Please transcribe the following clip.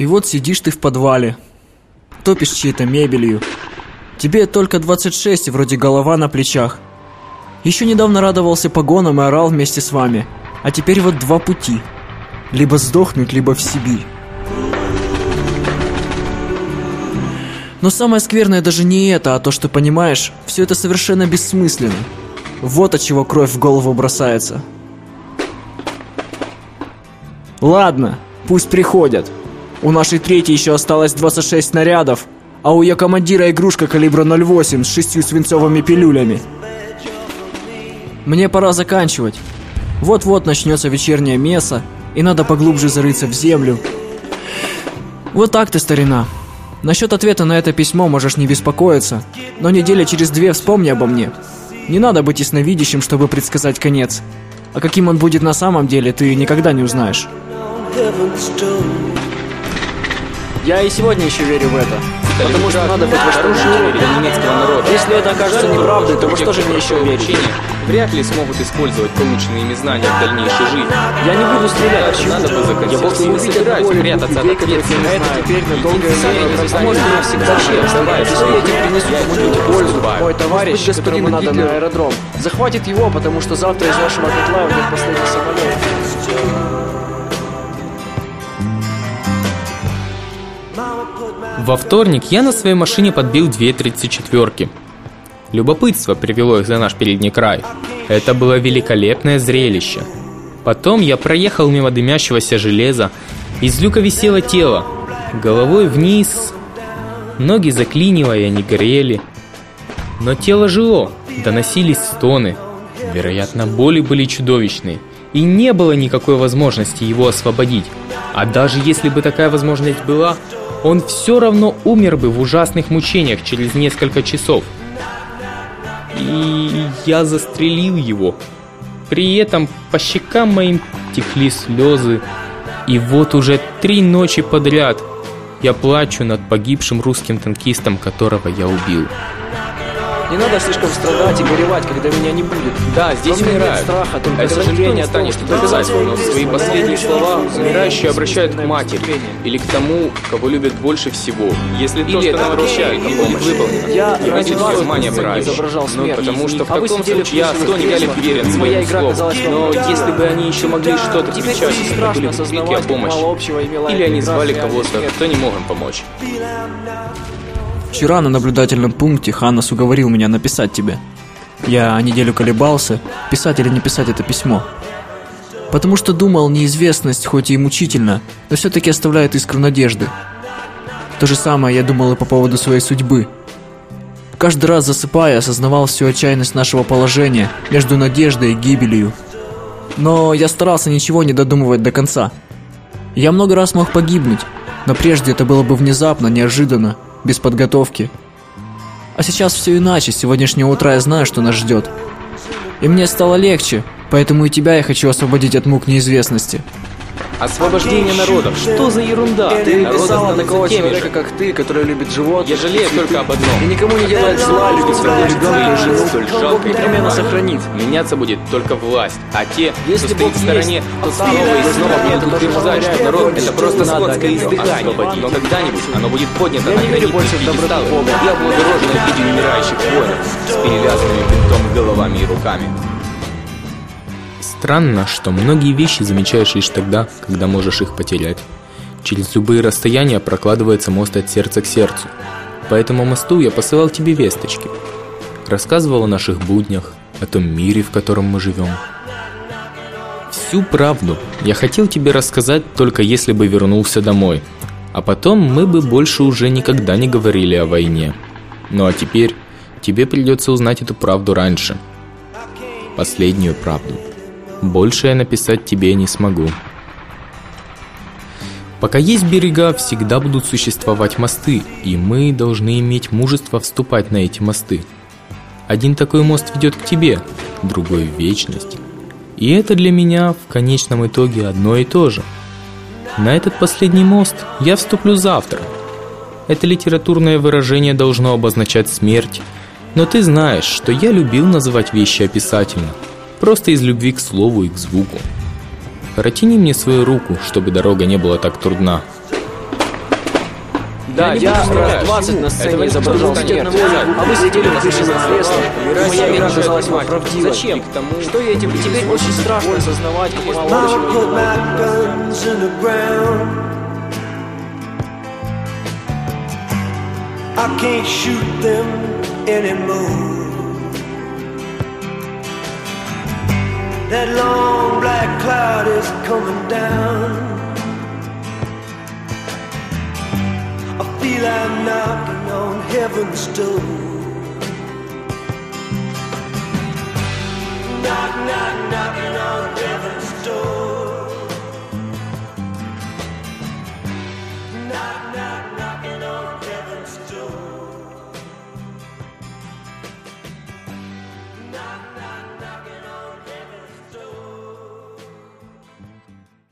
И вот сидишь ты в подвале, топишь чьей-то мебелью. Тебе только 26, и вроде голова на плечах. Еще недавно радовался погонам и орал вместе с вами. А теперь вот два пути. Либо сдохнуть, либо в Сибирь. Но самое скверное даже не это, а то, что понимаешь, все это совершенно бессмысленно. Вот от чего кровь в голову бросается. Ладно, пусть приходят. У нашей третьей еще осталось 26 снарядов, а у ее командира игрушка калибра 0,8 с шестью свинцовыми пилюлями. Мне пора заканчивать. Вот-вот начнется вечернее месса, и надо поглубже зарыться в землю. Вот так ты, старина. Насчет ответа на это письмо можешь не беспокоиться, но неделя через две вспомни обо мне. Не надо быть ясновидящим, чтобы предсказать конец. А каким он будет на самом деле, ты никогда не узнаешь. Я и сегодня еще верю в это. Потому что надо быть во что для немецкого народа. Если это окажется неправдой, то во что же мне еще верить? Вряд ли смогут использовать полученные ими знания в дальнейшей жизни. Я не буду стрелять. Даже надо бы законсервировать. Я не собираюсь прятаться от ответственности. Это теперь на долгое время. А может, не всегда оставаясь. Если я этим принесу кому-нибудь пользу, мой товарищ, которому надо на аэродром, захватит его, потому что завтра из нашего котла уйдет последний самолет. Во вторник я на своей машине подбил две 34-ки. Любопытство привело их за наш передний край. Это было великолепное зрелище. Потом я проехал мимо дымящегося железа. Из люка висело тело. Головой вниз. Ноги заклинило, и они горели. Но тело жило. Доносились стоны. Вероятно, боли были чудовищные. И не было никакой возможности его освободить. А даже если бы такая возможность была, он все равно умер бы в ужасных мучениях через несколько часов. И я застрелил его. При этом по щекам моим текли слезы. И вот уже три ночи подряд я плачу над погибшим русским танкистом, которого я убил. Не надо слишком страдать и горевать, когда меня не будет. Да, здесь умирают. страха, только Это сожаление никто не станет что доказать, но в свои последние слова умирающие обращают к матери или к тому, кого любят больше всего. Если Или то, что это нам обещали, помощь. выполнено. Я и ради ради вас внимания не брать. Ну, смерть. потому что в А вы таком случае я в сто не креслах, верен и моя своему игра слову. казалась вам Но если бы они еще могли что-то кричать, это были бы крики о помощи. Или они звали кого-то, кто не мог им помочь. Вчера на наблюдательном пункте Ханнес уговорил меня написать тебе. Я неделю колебался, писать или не писать это письмо. Потому что думал, неизвестность, хоть и мучительно, но все-таки оставляет искру надежды. То же самое я думал и по поводу своей судьбы. Каждый раз засыпая, осознавал всю отчаянность нашего положения между надеждой и гибелью. Но я старался ничего не додумывать до конца. Я много раз мог погибнуть, но прежде это было бы внезапно, неожиданно, без подготовки. А сейчас все иначе, с сегодняшнего утра я знаю, что нас ждет. И мне стало легче, поэтому и тебя я хочу освободить от мук неизвестности. Освобождение народов. Что за ерунда? Ты Народы писал о становятся такого человека, как ты, который любит животных. Я жалею только об одном. И никому не делает зла, любит своего ребенка и жену, столь жалкой непременно сохранит. Меняться будет только власть, а те, Если кто стоит в стороне, есть, то снова и снова будут утверждать, даже что народ это просто скотское издыхание. Но когда-нибудь оно будет поднято на пьедесталы Бога. и облагорожено в виде умирающих воинов с перевязанными бинтом головами и руками. Странно, что многие вещи замечаешь лишь тогда, когда можешь их потерять. Через любые расстояния прокладывается мост от сердца к сердцу. По этому мосту я посылал тебе весточки. Рассказывал о наших буднях, о том мире, в котором мы живем. Всю правду я хотел тебе рассказать, только если бы вернулся домой. А потом мы бы больше уже никогда не говорили о войне. Ну а теперь тебе придется узнать эту правду раньше. Последнюю правду. Больше я написать тебе не смогу. Пока есть берега, всегда будут существовать мосты, и мы должны иметь мужество вступать на эти мосты. Один такой мост ведет к тебе, другой в вечность. И это для меня в конечном итоге одно и то же. На этот последний мост я вступлю завтра. Это литературное выражение должно обозначать смерть, но ты знаешь, что я любил называть вещи описательно, просто из любви к слову и к звуку. Протяни мне свою руку, чтобы дорога не была так трудна. Да, я буду раз. 20 на сцене изображал смерть, а вы сидели в крышевом кресле, и Моя моя игра игра же казалась вам правдивой. Зачем? Тому, что я этим теперь очень страшно осознавать, как мало я. I can't shoot them anymore. That long black cloud is coming down. I feel I'm knocking on heaven's door.